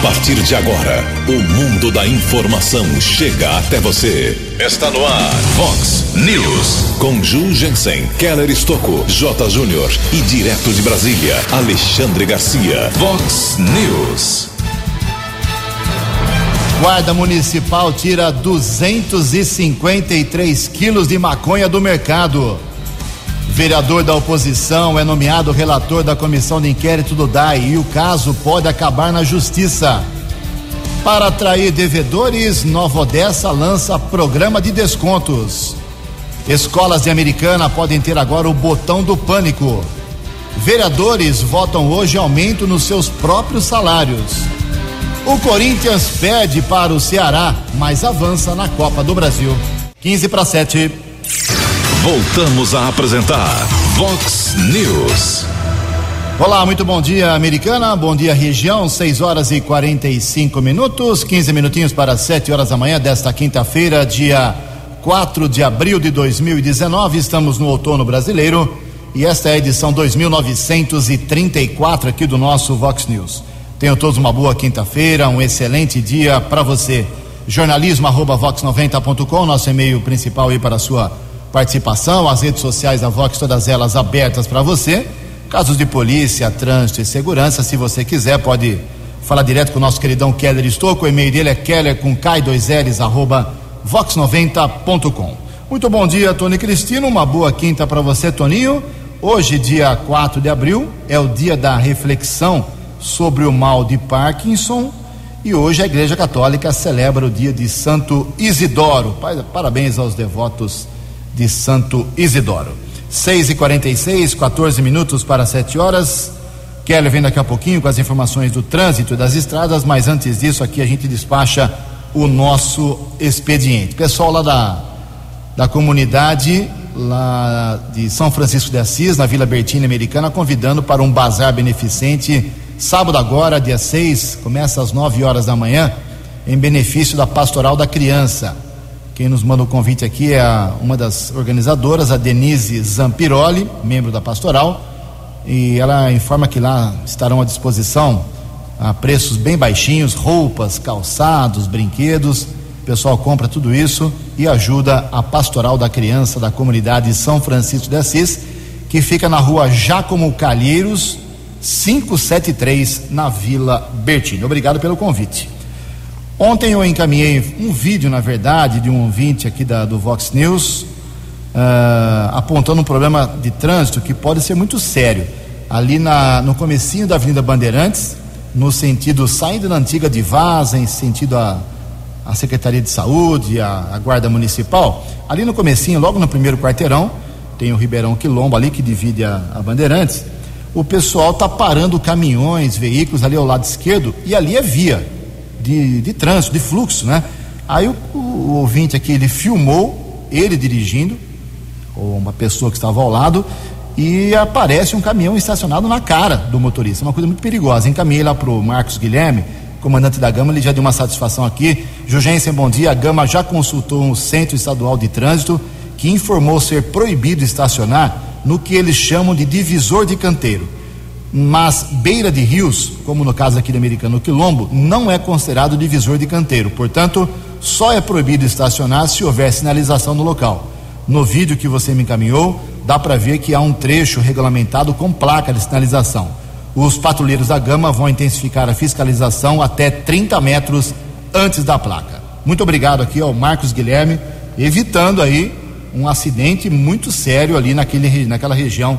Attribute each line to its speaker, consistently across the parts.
Speaker 1: A partir de agora, o mundo da informação chega até você. Está no ar, Fox News. Com Ju Jensen, Keller Estocco, J. Júnior e direto de Brasília, Alexandre Garcia. Fox News.
Speaker 2: Guarda Municipal tira 253 quilos de maconha do mercado. Vereador da oposição é nomeado relator da comissão de inquérito do DAI e o caso pode acabar na justiça. Para atrair devedores, Nova Odessa lança programa de descontos. Escolas de Americana podem ter agora o botão do pânico. Vereadores votam hoje aumento nos seus próprios salários. O Corinthians perde para o Ceará, mas avança na Copa do Brasil. 15 para 7.
Speaker 1: Voltamos a apresentar Vox News.
Speaker 2: Olá, muito bom dia, Americana. Bom dia, região. 6 horas e 45 minutos. 15 minutinhos para 7 horas da manhã desta quinta-feira, dia 4 de abril de 2019. Estamos no outono brasileiro e esta é a edição 2934 aqui do nosso Vox News. Tenham todos uma boa quinta-feira, um excelente dia para você. Jornalismo arroba vox90.com, nosso e-mail principal aí para a sua participação, as redes sociais da Vox, todas elas abertas para você. Casos de polícia, trânsito e segurança, se você quiser, pode falar direto com o nosso queridão Keller Estouco. O e-mail dele é keller com K2Ls, arroba vox90.com. Muito bom dia, Tony Cristino. Uma boa quinta para você, Toninho. Hoje, dia 4 de abril, é o dia da reflexão sobre o mal de Parkinson. E hoje a Igreja Católica celebra o dia de Santo Isidoro. Parabéns aos devotos de Santo Isidoro. 6 e 46 14 minutos para 7 horas. Kelly vem daqui a pouquinho com as informações do trânsito e das estradas, mas antes disso, aqui a gente despacha o nosso expediente. Pessoal lá da, da comunidade lá de São Francisco de Assis, na Vila Bertina Americana, convidando para um bazar beneficente sábado agora, dia 6, começa às 9 horas da manhã, em benefício da Pastoral da Criança. Quem nos manda o convite aqui é a, uma das organizadoras, a Denise Zampiroli, membro da pastoral, e ela informa que lá estarão à disposição a preços bem baixinhos, roupas, calçados, brinquedos. O pessoal compra tudo isso e ajuda a pastoral da criança da comunidade São Francisco de Assis, que fica na rua Jacomo Calheiros, 573, na Vila Bertini. Obrigado pelo convite. Ontem eu encaminhei um vídeo, na verdade, de um ouvinte aqui da, do Vox News, uh, apontando um problema de trânsito que pode ser muito sério. Ali na, no comecinho da Avenida Bandeirantes, no sentido saindo da antiga de Vaza, em sentido a, a Secretaria de Saúde, a, a Guarda Municipal, ali no comecinho, logo no primeiro quarteirão, tem o Ribeirão Quilombo ali que divide a, a Bandeirantes, o pessoal está parando caminhões, veículos ali ao lado esquerdo, e ali é via de, de trânsito, de fluxo, né? Aí o, o, ouvinte aqui, ele filmou ele dirigindo, ou uma pessoa que estava ao lado, e aparece um caminhão estacionado na cara do motorista. Uma coisa muito perigosa. Encaminhei lá para o Marcos Guilherme, comandante da Gama, ele já deu uma satisfação aqui. Jugensen, bom dia. A Gama já consultou um Centro Estadual de Trânsito, que informou ser proibido estacionar no que eles chamam de divisor de canteiro mas beira de rios, como no caso aqui do americano Quilombo, não é considerado divisor de canteiro. Portanto, só é proibido estacionar se houver sinalização no local. No vídeo que você me encaminhou, dá para ver que há um trecho regulamentado com placa de sinalização. Os patrulheiros da Gama vão intensificar a fiscalização até 30 metros antes da placa. Muito obrigado aqui ao Marcos Guilherme, evitando aí um acidente muito sério ali naquele, naquela região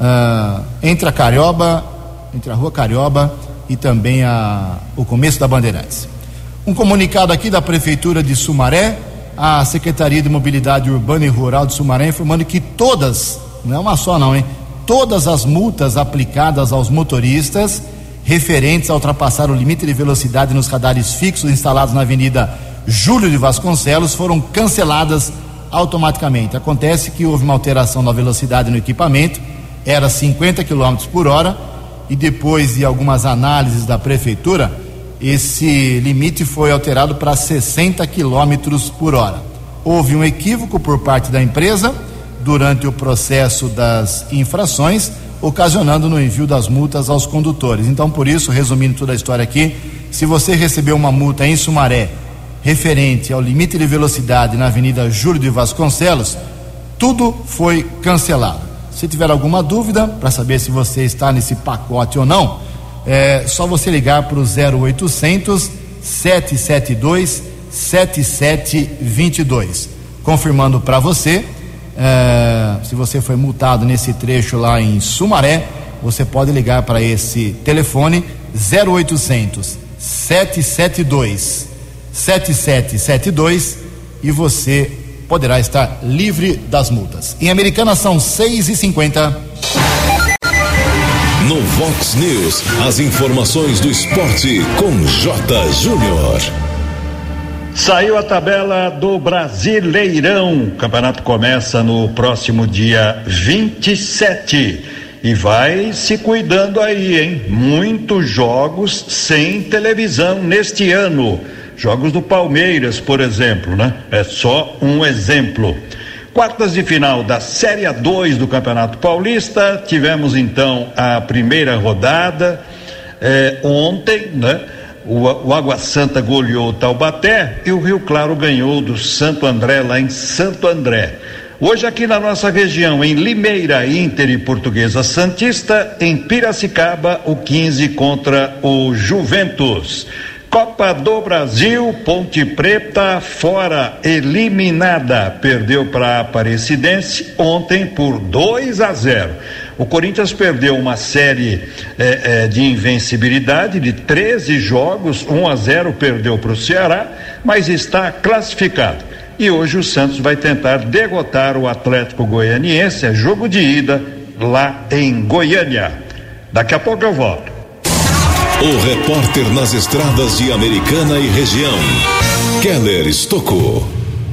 Speaker 2: uh, entre a Carioba, entre a Rua Carioba e também a, o começo da Bandeirantes. Um comunicado aqui da Prefeitura de Sumaré, a Secretaria de Mobilidade Urbana e Rural de Sumaré informando que todas, não é uma só não, hein? Todas as multas aplicadas aos motoristas referentes a ultrapassar o limite de velocidade nos radares fixos instalados na Avenida Júlio de Vasconcelos foram canceladas automaticamente. Acontece que houve uma alteração na velocidade no equipamento era 50 km por hora e depois de algumas análises da prefeitura, esse limite foi alterado para 60 km por hora. Houve um equívoco por parte da empresa durante o processo das infrações, ocasionando no envio das multas aos condutores. Então, por isso, resumindo toda a história aqui, se você recebeu uma multa em Sumaré referente ao limite de velocidade na Avenida Júlio de Vasconcelos, tudo foi cancelado. Se tiver alguma dúvida para saber se você está nesse pacote ou não, é só você ligar para o 0800 772 7722. Confirmando para você, é, se você foi multado nesse trecho lá em Sumaré, você pode ligar para esse telefone 0800 772 7772 e você poderá estar livre das multas. Em Americana são 6 e 50
Speaker 1: No Vox News, as informações do esporte com J. Júnior.
Speaker 3: Saiu a tabela do Brasileirão. O campeonato começa no próximo dia 27. E vai se cuidando aí, hein? Muitos jogos sem televisão neste ano. Jogos do Palmeiras, por exemplo, né? É só um exemplo. Quartas de final da Série A2 do Campeonato Paulista, tivemos então a primeira rodada é, ontem, né? O, o Água Santa goleou o Taubaté e o Rio Claro ganhou do Santo André lá em Santo André. Hoje aqui na nossa região, em Limeira, Inter e Portuguesa Santista, em Piracicaba, o 15 contra o Juventus. Copa do Brasil, Ponte Preta fora, eliminada. Perdeu para a Aparecidense ontem por 2 a 0. O Corinthians perdeu uma série eh, eh, de invencibilidade de 13 jogos, 1 a 0 perdeu para o Ceará, mas está classificado. E hoje o Santos vai tentar degotar o Atlético Goianiense, é jogo de ida lá em Goiânia. Daqui a pouco eu volto.
Speaker 1: O repórter nas estradas de Americana e região, Keller Estocou.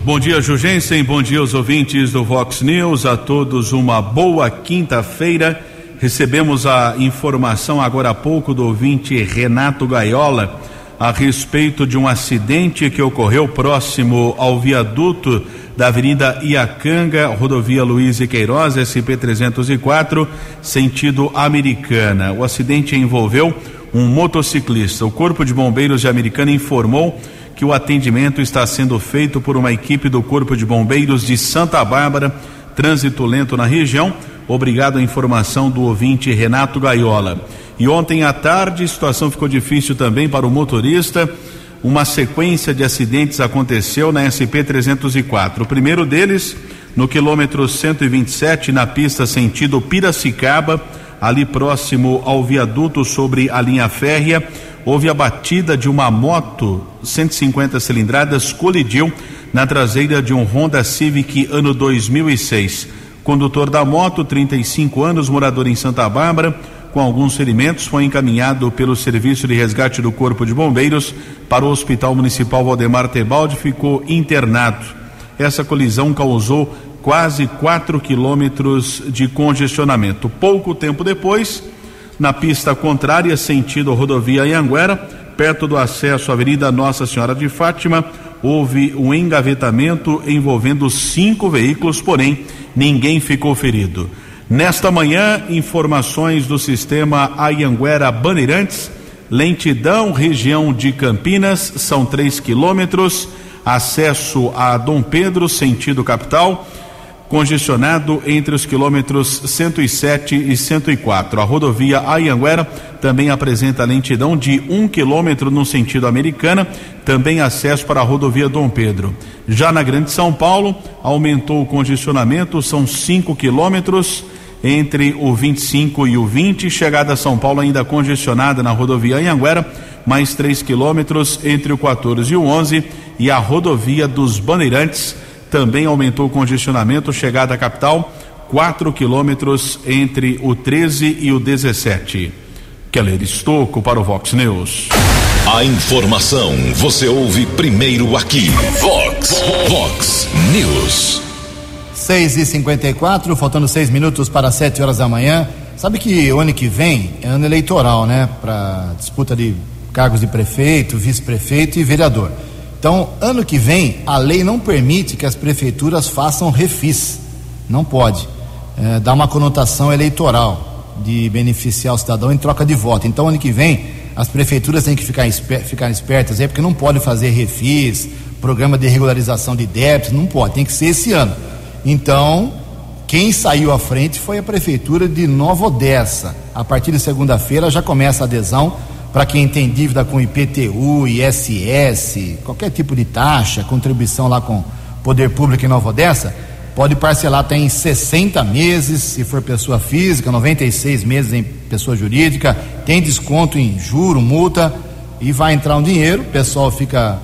Speaker 4: Bom dia, Jugensen. Bom dia aos ouvintes do Vox News. A todos uma boa quinta-feira. Recebemos a informação agora há pouco do ouvinte Renato Gaiola a respeito de um acidente que ocorreu próximo ao viaduto da Avenida Iacanga, rodovia Luiz e Queiroz, SP 304, sentido Americana. O acidente envolveu um motociclista. O Corpo de Bombeiros de Americana informou que o atendimento está sendo feito por uma equipe do Corpo de Bombeiros de Santa Bárbara, trânsito lento na região. Obrigado à informação do ouvinte Renato Gaiola. E ontem à tarde, a situação ficou difícil também para o motorista. Uma sequência de acidentes aconteceu na SP 304. O primeiro deles, no quilômetro 127, na pista sentido Piracicaba ali próximo ao viaduto sobre a linha férrea, houve a batida de uma moto 150 cilindradas, colidiu na traseira de um Honda Civic ano 2006. Condutor da moto, 35 anos, morador em Santa Bárbara, com alguns ferimentos, foi encaminhado pelo Serviço de Resgate do Corpo de Bombeiros para o Hospital Municipal Valdemar Tebaldi, ficou internado. Essa colisão causou quase 4 quilômetros de congestionamento. Pouco tempo depois, na pista contrária, sentido rodovia Anhanguera, perto do acesso à Avenida Nossa Senhora de Fátima, houve um engavetamento envolvendo cinco veículos, porém ninguém ficou ferido. Nesta manhã, informações do sistema Ayanguera Bandeirantes, lentidão, região de Campinas, são 3 quilômetros, acesso a Dom Pedro, sentido capital congestionado entre os quilômetros 107 e 104. A rodovia Ayanguera também apresenta lentidão de um quilômetro no sentido americana, também acesso para a rodovia Dom Pedro. Já na Grande São Paulo, aumentou o congestionamento, são 5 quilômetros entre o 25 e o 20. Chegada a São Paulo ainda congestionada na rodovia Anhanguera, mais 3 quilômetros entre o 14 e o 11. E a rodovia dos Bandeirantes também aumentou o congestionamento, chegada à capital, 4 quilômetros entre o 13 e o 17. Keller Estocco para o Vox News.
Speaker 1: A informação você ouve primeiro aqui. Vox, Vox News.
Speaker 2: 6 e 54 faltando seis minutos para 7 horas da manhã. Sabe que o ano que vem é ano eleitoral, né? Para disputa de cargos de prefeito, vice-prefeito e vereador. Então, ano que vem, a lei não permite que as prefeituras façam refis. Não pode. É, dá uma conotação eleitoral de beneficiar o cidadão em troca de voto. Então, ano que vem, as prefeituras têm que ficar, esper, ficar espertas aí, porque não pode fazer refis, programa de regularização de débitos, não pode, tem que ser esse ano. Então, quem saiu à frente foi a prefeitura de Nova Odessa. A partir de segunda-feira já começa a adesão para quem tem dívida com IPTU, ISS, qualquer tipo de taxa, contribuição lá com poder público em Nova Odessa, pode parcelar até em 60 meses, se for pessoa física, 96 meses em pessoa jurídica, tem desconto em juro, multa e vai entrar um dinheiro, o pessoal fica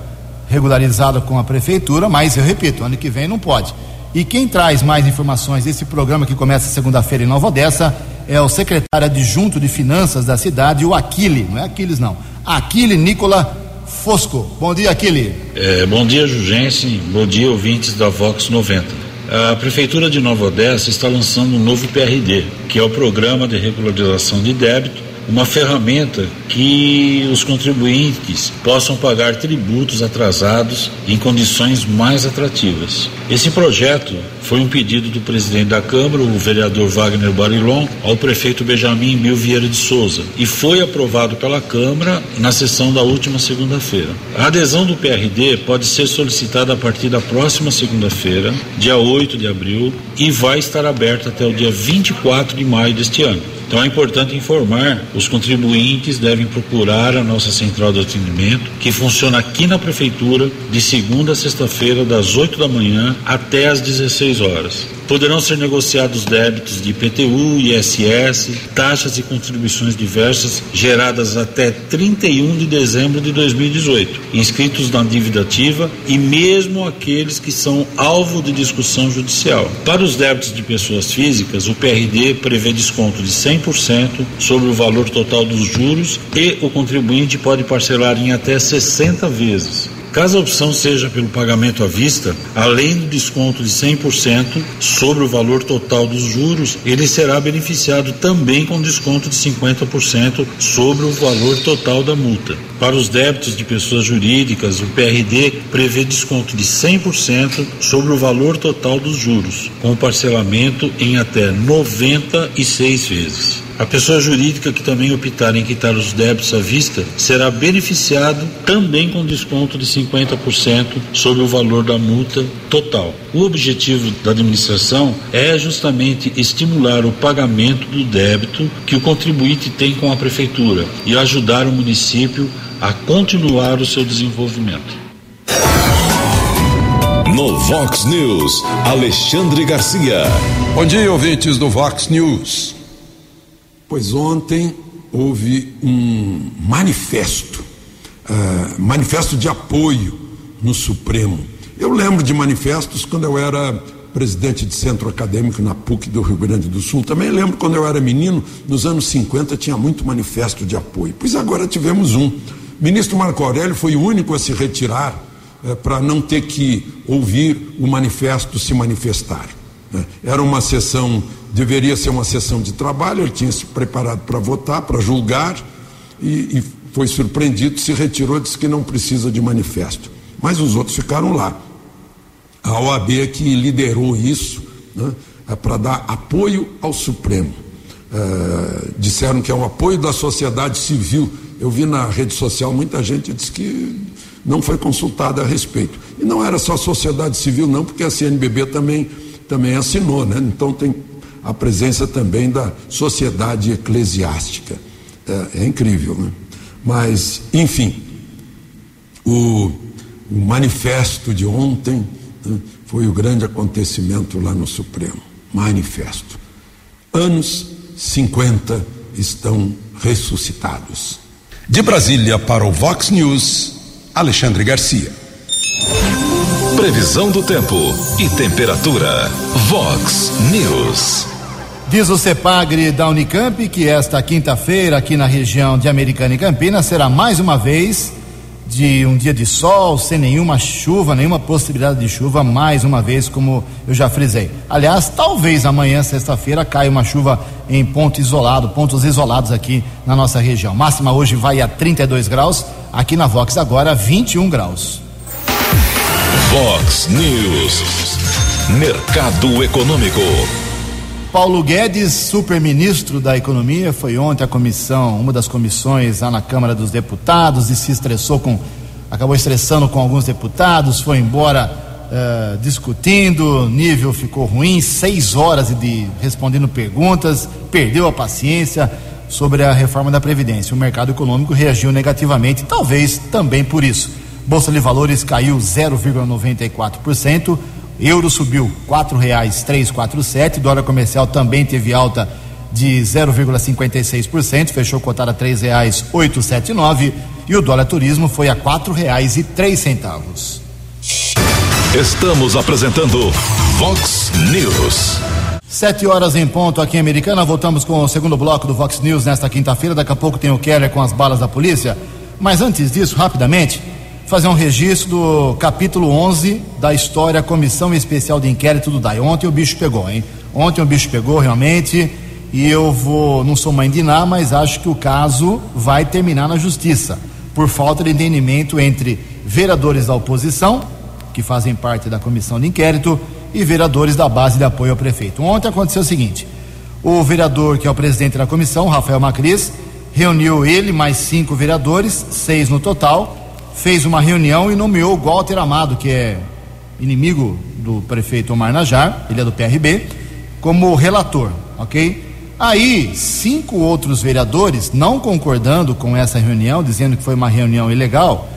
Speaker 2: regularizado com a prefeitura, mas eu repito, ano que vem não pode. E quem traz mais informações desse programa que começa segunda-feira em Nova Odessa é o secretário adjunto de finanças da cidade, o Aquile, não é Aquiles não, Aquile Nicola Fosco. Bom dia, Aquile.
Speaker 5: É, bom dia, Jugense. Bom dia, ouvintes da Vox 90. A Prefeitura de Nova Odessa está lançando um novo PRD, que é o Programa de Regularização de Débito uma ferramenta que os contribuintes possam pagar tributos atrasados em condições mais atrativas. Esse projeto foi um pedido do presidente da Câmara, o vereador Wagner Barilon, ao prefeito Benjamin Mil Vieira de Souza e foi aprovado pela Câmara na sessão da última segunda-feira. A adesão do PRD pode ser solicitada a partir da próxima segunda-feira, dia 8 de abril, e vai estar aberta até o dia 24 de maio deste ano. Então é importante informar, os contribuintes devem procurar a nossa central de atendimento, que funciona aqui na prefeitura de segunda a sexta-feira das 8 da manhã até às 16 horas. Poderão ser negociados débitos de IPTU, ISS, taxas e contribuições diversas geradas até 31 de dezembro de 2018, inscritos na dívida ativa e mesmo aqueles que são alvo de discussão judicial. Para os débitos de pessoas físicas, o PRD prevê desconto de 100% sobre o valor total dos juros e o contribuinte pode parcelar em até 60 vezes. Caso a opção seja pelo pagamento à vista, além do desconto de 100% sobre o valor total dos juros, ele será beneficiado também com desconto de 50% sobre o valor total da multa. Para os débitos de pessoas jurídicas, o PRD prevê desconto de 100% sobre o valor total dos juros, com parcelamento em até 96 vezes. A pessoa jurídica que também optar em quitar os débitos à vista será beneficiado também com desconto de 50% sobre o valor da multa total. O objetivo da administração é justamente estimular o pagamento do débito que o contribuinte tem com a prefeitura e ajudar o município a continuar o seu desenvolvimento.
Speaker 1: No Vox News, Alexandre Garcia.
Speaker 6: Bom dia, ouvintes do Vox News. Pois ontem houve um manifesto, uh, manifesto de apoio no Supremo. Eu lembro de manifestos quando eu era presidente de centro acadêmico na PUC do Rio Grande do Sul. Também lembro quando eu era menino, nos anos 50 tinha muito manifesto de apoio. Pois agora tivemos um. Ministro Marco Aurélio foi o único a se retirar eh, para não ter que ouvir o manifesto se manifestar. Né? Era uma sessão deveria ser uma sessão de trabalho, ele tinha se preparado para votar, para julgar, e, e, foi surpreendido, se retirou, disse que não precisa de manifesto. Mas os outros ficaram lá. A OAB é que liderou isso né, é para dar apoio ao Supremo. É, disseram que é um apoio da sociedade civil. Eu vi na rede social muita gente disse que não foi consultada a respeito. E não era só a sociedade civil, não, porque a CNBB também, também assinou, né? Então tem a presença também da sociedade eclesiástica. É, é incrível, né? Mas, enfim, o, o manifesto de ontem né, foi o grande acontecimento lá no Supremo. Manifesto. Anos 50 estão ressuscitados. De Brasília para o Vox News, Alexandre Garcia.
Speaker 1: Previsão do tempo e temperatura. Vox News.
Speaker 2: Diz o CEPAGRE da Unicamp que esta quinta-feira, aqui na região de Americana e Campinas, será mais uma vez de um dia de sol, sem nenhuma chuva, nenhuma possibilidade de chuva, mais uma vez, como eu já frisei. Aliás, talvez amanhã, sexta-feira, caia uma chuva em ponto isolado, pontos isolados aqui na nossa região. Máxima hoje vai a 32 graus, aqui na Vox agora 21 graus.
Speaker 1: Vox News. Mercado Econômico.
Speaker 2: Paulo Guedes, super-ministro da Economia, foi ontem a comissão, uma das comissões lá na Câmara dos Deputados e se estressou com, acabou estressando com alguns deputados, foi embora uh, discutindo, nível ficou ruim, seis horas de respondendo perguntas, perdeu a paciência sobre a reforma da Previdência. O mercado econômico reagiu negativamente, talvez também por isso. Bolsa de Valores caiu 0,94%. Euro subiu R$ reais dólar comercial também teve alta de 0,56%, fechou cotada a R$ reais e o dólar turismo foi a R$ reais e três centavos.
Speaker 1: Estamos apresentando Vox News.
Speaker 2: Sete horas em ponto aqui em Americana, voltamos com o segundo bloco do Vox News nesta quinta-feira. Daqui a pouco tem o Keller com as balas da polícia. Mas antes disso, rapidamente, fazer um registro do capítulo 11 da história Comissão Especial de Inquérito do DAI. Ontem o bicho pegou, hein? Ontem o bicho pegou realmente e eu vou, não sou mãe de Ná, mas acho que o caso vai terminar na justiça por falta de entendimento entre vereadores da oposição, que fazem parte da comissão de inquérito, e vereadores da base de apoio ao prefeito. Ontem aconteceu o seguinte: o vereador que é o presidente da comissão, Rafael Macris, reuniu ele mais cinco vereadores, seis no total, fez uma reunião e nomeou o Walter Amado, que é inimigo do prefeito Omar Najar, ele é do PRB, como relator, ok? Aí, cinco outros vereadores, não concordando com essa reunião, dizendo que foi uma reunião ilegal,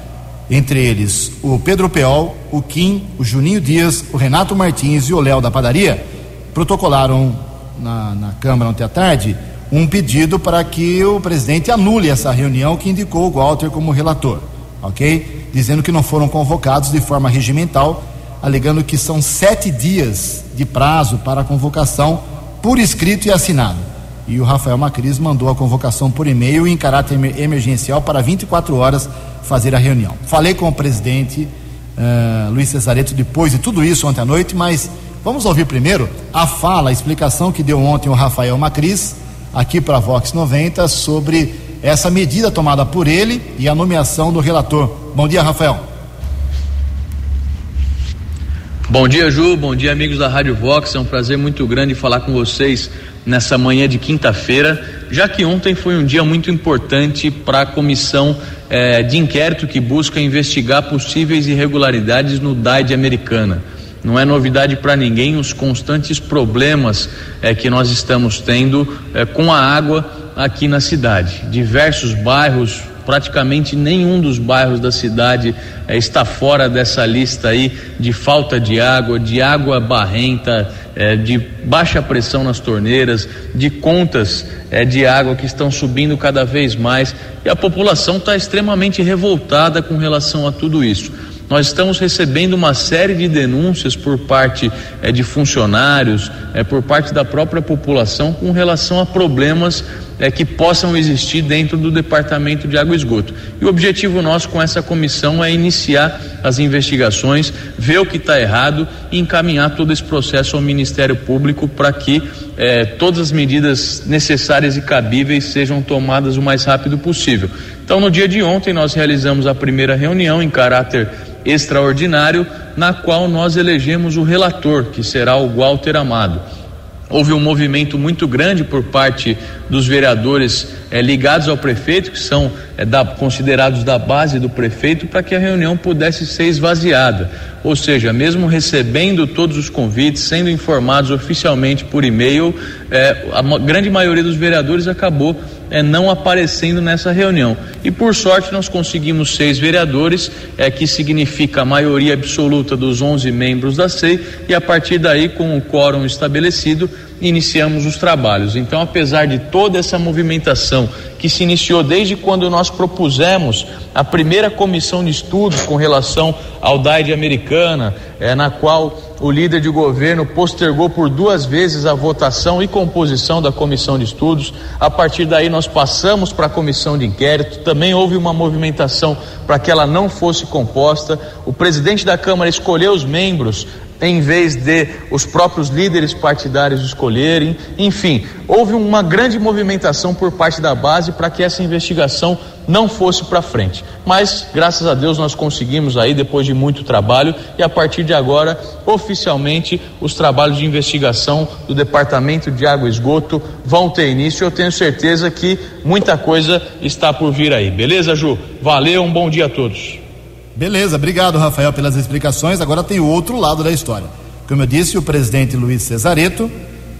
Speaker 2: entre eles o Pedro Peol, o Kim, o Juninho Dias, o Renato Martins e o Léo da Padaria, protocolaram na, na Câmara ontem à tarde um pedido para que o presidente anule essa reunião que indicou o Walter como relator ok? Dizendo que não foram convocados de forma regimental, alegando que são sete dias de prazo para a convocação por escrito e assinado. E o Rafael Macris mandou a convocação por e-mail em caráter emergencial para 24 horas fazer a reunião. Falei com o presidente uh, Luiz Cesareto depois de tudo isso ontem à noite, mas vamos ouvir primeiro a fala, a explicação que deu ontem o Rafael Macris aqui para a Vox 90 sobre essa medida tomada por ele e a nomeação do relator. Bom dia, Rafael.
Speaker 7: Bom dia, Ju. Bom dia, amigos da Rádio Vox. É um prazer muito grande falar com vocês nessa manhã de quinta-feira, já que ontem foi um dia muito importante para a comissão eh, de inquérito que busca investigar possíveis irregularidades no DAID americana. Não é novidade para ninguém os constantes problemas eh, que nós estamos tendo eh, com a água aqui na cidade. Diversos bairros, praticamente nenhum dos bairros da cidade é, está fora dessa lista aí de falta de água, de água barrenta, é, de baixa pressão nas torneiras, de contas é, de água que estão subindo cada vez mais e a população está extremamente revoltada com relação a tudo isso. Nós estamos recebendo uma série de denúncias por parte é, de funcionários, é, por parte da própria população com relação a problemas é, que possam existir dentro do Departamento de Água e Esgoto. E o objetivo nosso com essa comissão é iniciar as investigações, ver o que está errado e encaminhar todo esse processo ao Ministério Público para que todas as medidas necessárias e cabíveis sejam tomadas o mais rápido possível. Então, no dia de ontem, nós realizamos a primeira reunião em caráter extraordinário, na qual nós elegemos o relator, que será o Walter Amado. Houve um movimento muito grande por parte dos vereadores eh, ligados ao prefeito, que são eh, da, considerados da base do prefeito, para que a reunião pudesse ser esvaziada. Ou seja, mesmo recebendo todos os convites, sendo informados oficialmente por e-mail, eh, a grande maioria dos vereadores acabou é, não aparecendo nessa reunião. E por sorte nós conseguimos seis vereadores, é, que significa a maioria absoluta dos 11 membros da SEI, e a partir daí, com o quórum estabelecido, iniciamos os trabalhos. Então, apesar de toda essa movimentação que se iniciou desde quando nós propusemos a primeira comissão de estudos com relação ao DAID americana, é, na qual o líder de governo postergou por duas vezes a votação e composição da comissão de estudos. A partir daí, nós passamos para a comissão de inquérito. Também houve uma movimentação para que ela não fosse composta. O presidente da Câmara escolheu os membros em vez de os próprios líderes partidários escolherem. Enfim, houve uma grande movimentação por parte da base para que essa investigação não fosse para frente. Mas, graças a Deus, nós conseguimos aí, depois de muito trabalho, e a partir de agora, oficialmente, os trabalhos de investigação do Departamento de Água e Esgoto vão ter início. Eu tenho certeza que muita coisa está por vir aí. Beleza, Ju? Valeu, um bom dia a todos.
Speaker 2: Beleza, obrigado, Rafael, pelas explicações. Agora tem o outro lado da história. Como eu disse, o presidente Luiz Cesareto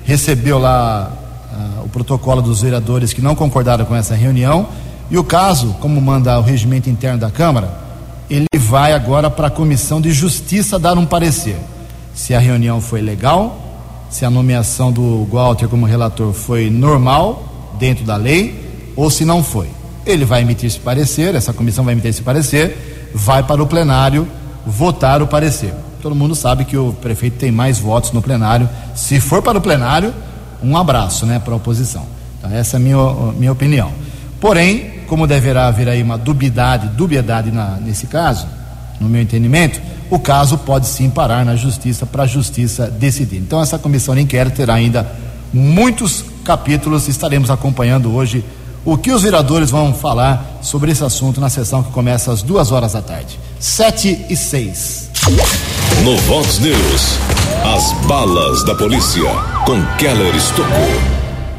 Speaker 2: recebeu lá uh, o protocolo dos vereadores que não concordaram com essa reunião e o caso, como manda o regimento interno da Câmara, ele vai agora para a Comissão de Justiça dar um parecer. Se a reunião foi legal, se a nomeação do Walter como relator foi normal, dentro da lei, ou se não foi. Ele vai emitir esse parecer, essa comissão vai emitir esse parecer, vai para o plenário votar o parecer. Todo mundo sabe que o prefeito tem mais votos no plenário. Se for para o plenário, um abraço né, para a oposição. Então, essa é a minha, minha opinião. Porém, como deverá haver aí uma dubiedade, dubiedade na, nesse caso, no meu entendimento, o caso pode sim parar na justiça para a justiça decidir. Então essa comissão de inquérito terá ainda muitos capítulos, estaremos acompanhando hoje o que os vereadores vão falar sobre esse assunto na sessão que começa às duas horas da tarde. Sete e seis.
Speaker 1: No Vox News, as balas da polícia com Keller Estocou.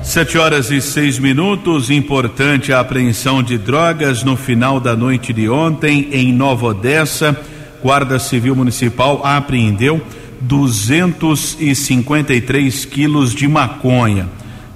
Speaker 4: Sete horas e seis minutos. Importante a apreensão de drogas no final da noite de ontem em Nova Odessa. Guarda Civil Municipal apreendeu 253 quilos de maconha.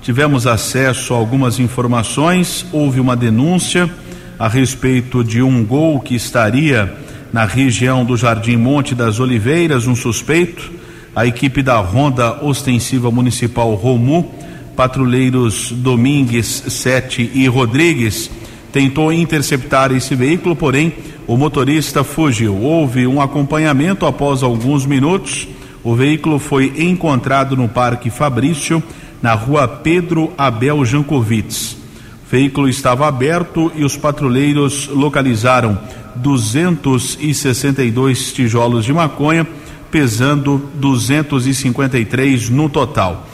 Speaker 4: Tivemos acesso a algumas informações. Houve uma denúncia a respeito de um gol que estaria na região do Jardim Monte das Oliveiras, um suspeito. A equipe da Ronda Ostensiva Municipal Romu patrulheiros Domingues, Sete e Rodrigues tentou interceptar esse veículo, porém o motorista fugiu. Houve um acompanhamento após alguns minutos. O veículo foi encontrado no Parque Fabrício, na rua Pedro Abel Jankovitz. O veículo estava aberto e os patrulheiros localizaram 262 tijolos de maconha, pesando 253 no total.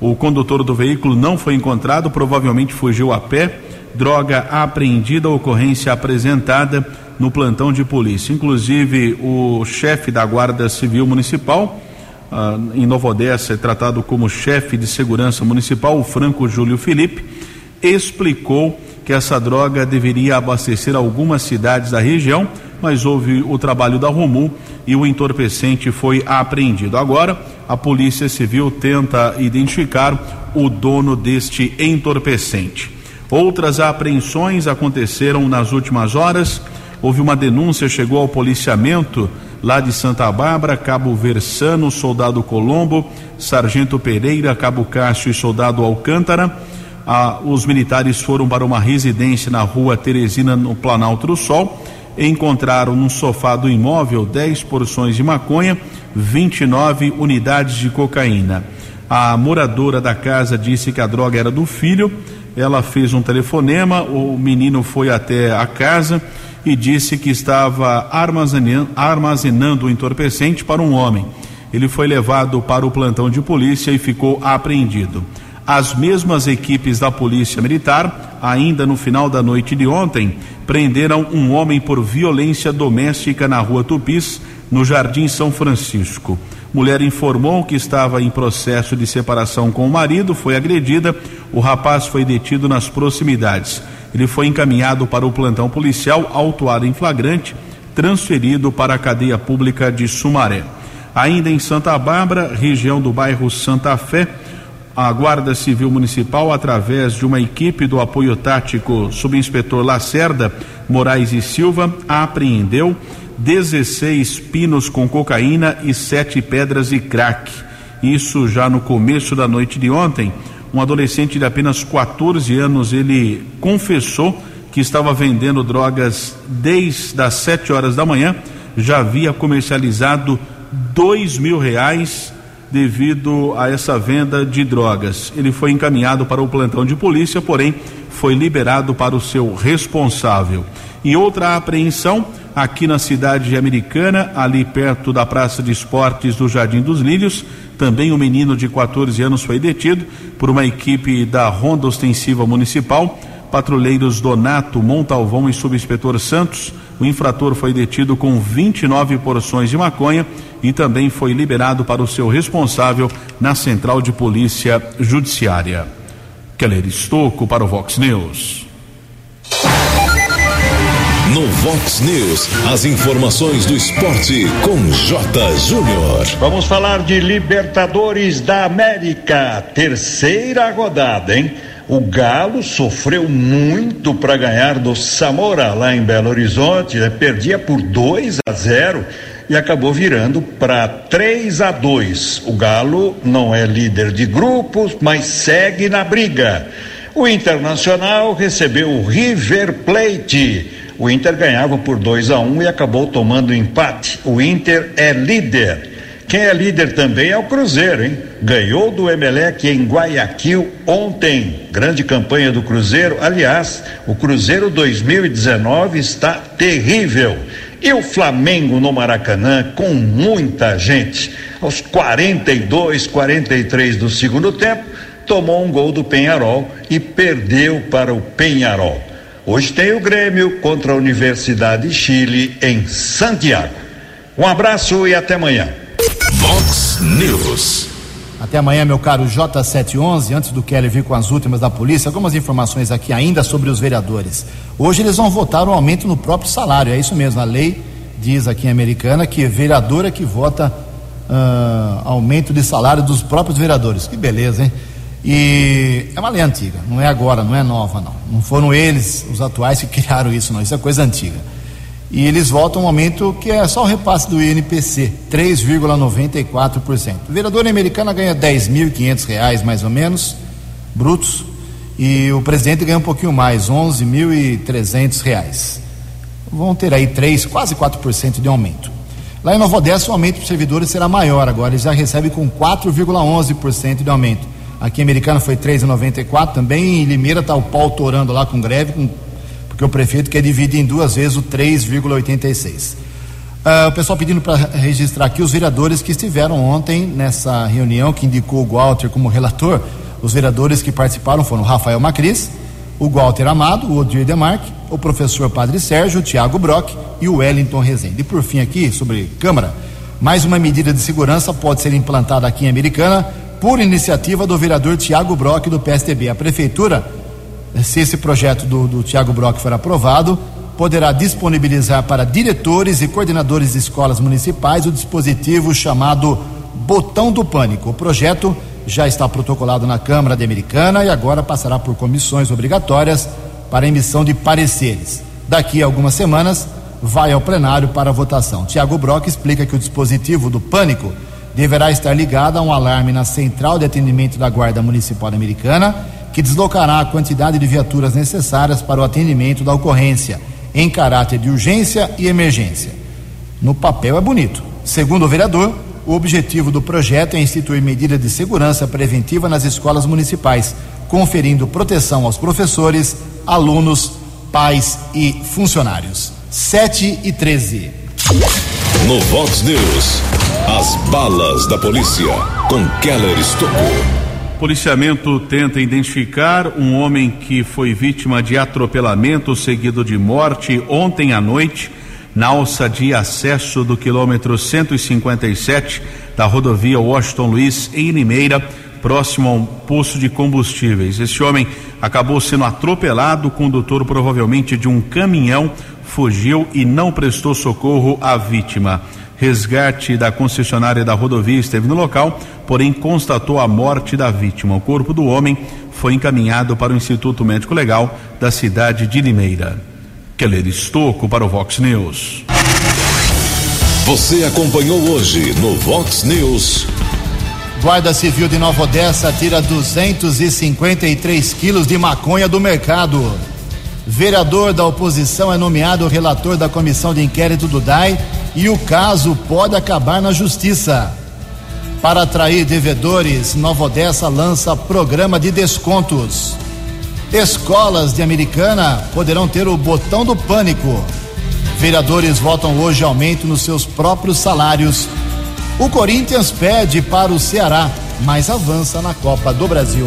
Speaker 4: O condutor do veículo não foi encontrado, provavelmente fugiu a pé. Droga apreendida, ocorrência apresentada no plantão de polícia. Inclusive, o chefe da Guarda Civil Municipal, ah, em Nova Odessa, é tratado como chefe de segurança municipal, o Franco Júlio Felipe, explicou que essa droga deveria abastecer algumas cidades da região, mas houve o trabalho da Romu e o entorpecente foi apreendido. Agora, a Polícia Civil tenta identificar o dono deste entorpecente. Outras apreensões aconteceram nas últimas horas. Houve uma denúncia, chegou ao policiamento lá de Santa Bárbara, Cabo Versano, Soldado Colombo, Sargento Pereira, Cabo Cássio e Soldado Alcântara. Ah, os militares foram para uma residência na rua Teresina, no Planalto do Sol. Encontraram no sofá do imóvel 10 porções de maconha 29 unidades de cocaína. A moradora da casa disse que a droga era do filho. Ela fez um telefonema, o menino foi até a casa e disse que estava armazenando, o entorpecente para um homem. Ele foi levado para o plantão de polícia e ficou apreendido. As mesmas equipes da Polícia Militar, ainda no final da noite de ontem, prenderam um homem por violência doméstica na rua Tupis, no Jardim São Francisco. Mulher informou que estava em processo de separação com o marido, foi agredida. O rapaz foi detido nas proximidades. Ele foi encaminhado para o plantão policial, autuado em flagrante, transferido para a cadeia pública de Sumaré. Ainda em Santa Bárbara, região do bairro Santa Fé, a Guarda Civil Municipal, através de uma equipe do apoio tático subinspetor Lacerda Moraes e Silva, apreendeu 16 pinos com cocaína e sete pedras de crack. Isso já no começo da noite de ontem. Um adolescente de apenas 14 anos, ele confessou que estava vendendo drogas desde as 7 horas da manhã, já havia comercializado dois mil reais devido a essa venda de drogas. Ele foi encaminhado para o plantão de polícia, porém foi liberado para o seu responsável. Em outra apreensão, aqui na cidade de Americana, ali perto da Praça de Esportes do Jardim dos Lírios. Também um menino de 14 anos foi detido por uma equipe da Ronda Ostensiva Municipal. Patrulheiros Donato, Montalvão e Subinspetor Santos. O infrator foi detido com 29 porções de maconha e também foi liberado para o seu responsável na Central de Polícia Judiciária. Keller Estocco para o Vox News.
Speaker 1: No Vox News, as informações do esporte com J. Júnior.
Speaker 3: Vamos falar de Libertadores da América, terceira rodada, hein? O Galo sofreu muito para ganhar do Samora lá em Belo Horizonte, né? perdia por 2 a 0 e acabou virando para 3 a 2. O Galo não é líder de grupos, mas segue na briga. O Internacional recebeu o River Plate. O Inter ganhava por 2 a 1 um e acabou tomando empate. O Inter é líder. Quem é líder também é o Cruzeiro, hein? Ganhou do Emelec em Guayaquil ontem. Grande campanha do Cruzeiro. Aliás, o Cruzeiro 2019 está terrível. E o Flamengo no Maracanã com muita gente. Aos 42, 43 do segundo tempo, tomou um gol do Penharol e perdeu para o Penharol. Hoje tem o Grêmio contra a Universidade de Chile em Santiago. Um abraço e até amanhã.
Speaker 1: Vox News.
Speaker 2: Até amanhã, meu caro J711. Antes do Kelly vir com as últimas da polícia, algumas informações aqui ainda sobre os vereadores. Hoje eles vão votar um aumento no próprio salário. É isso mesmo. A lei diz aqui em Americana que vereador é que vota uh, aumento de salário dos próprios vereadores. Que beleza, hein? E é uma lei antiga, não é agora, não é nova, não. Não foram eles, os atuais, que criaram isso, não. Isso é coisa antiga e eles votam um aumento que é só o repasse do INPC, 3,94%. O vereador americano ganha 10.500 reais mais ou menos, brutos, e o presidente ganha um pouquinho mais, 11.300 reais. Vão ter aí 3, quase 4% de aumento. Lá em Nova Odessa o aumento para os servidores será maior agora, eles já recebem com 4,11% de aumento. Aqui em Americana foi 3,94 também, em Limeira está o pau torando lá com greve, com porque o prefeito quer dividir em duas vezes o 3,86. Uh, ah, o pessoal pedindo para registrar aqui os vereadores que estiveram ontem nessa reunião que indicou o Walter como relator. Os vereadores que participaram foram Rafael Macris, o Walter Amado, o Odir Demarque, o professor Padre Sérgio, o Tiago Brock e o Wellington Rezende. E por fim aqui, sobre Câmara, mais uma medida de segurança pode ser implantada aqui em Americana por iniciativa do vereador Tiago Brock do PSTB. A prefeitura se esse projeto do, do Tiago Brock for aprovado, poderá disponibilizar para diretores e coordenadores de escolas municipais o dispositivo chamado Botão do Pânico. O projeto já está protocolado na Câmara de Americana e agora passará por comissões obrigatórias para emissão de pareceres. Daqui a algumas semanas vai ao plenário para votação. Tiago Brock explica que o dispositivo do pânico deverá estar ligado a um alarme na central de atendimento da Guarda Municipal Americana que deslocará a quantidade de viaturas necessárias para o atendimento da ocorrência, em caráter de urgência e emergência. No papel é bonito. Segundo o vereador, o objetivo do projeto é instituir medidas de segurança preventiva nas escolas municipais, conferindo proteção aos professores, alunos, pais e funcionários. 7 e 13.
Speaker 1: No Vox News, as balas da polícia com Keller Estocou.
Speaker 4: Policiamento tenta identificar um homem que foi vítima de atropelamento seguido de morte ontem à noite na alça de acesso do quilômetro 157 da rodovia Washington Luiz em Limeira, próximo a um poço de combustíveis. Esse homem acabou sendo atropelado, o condutor provavelmente de um caminhão fugiu e não prestou socorro à vítima. Resgate da concessionária da rodovia esteve no local, porém constatou a morte da vítima. O corpo do homem foi encaminhado para o Instituto Médico Legal da cidade de Limeira. Keller Estocco para o Vox News.
Speaker 1: Você acompanhou hoje no Vox News.
Speaker 2: Guarda Civil de Nova Odessa tira 253 quilos de maconha do mercado. Vereador da oposição é nomeado relator da comissão de inquérito do DAI e o caso pode acabar na justiça. Para atrair devedores, Nova Odessa lança programa de descontos. Escolas de Americana poderão ter o botão do pânico. Vereadores votam hoje aumento nos seus próprios salários. O Corinthians pede para o Ceará, mas avança na Copa do Brasil.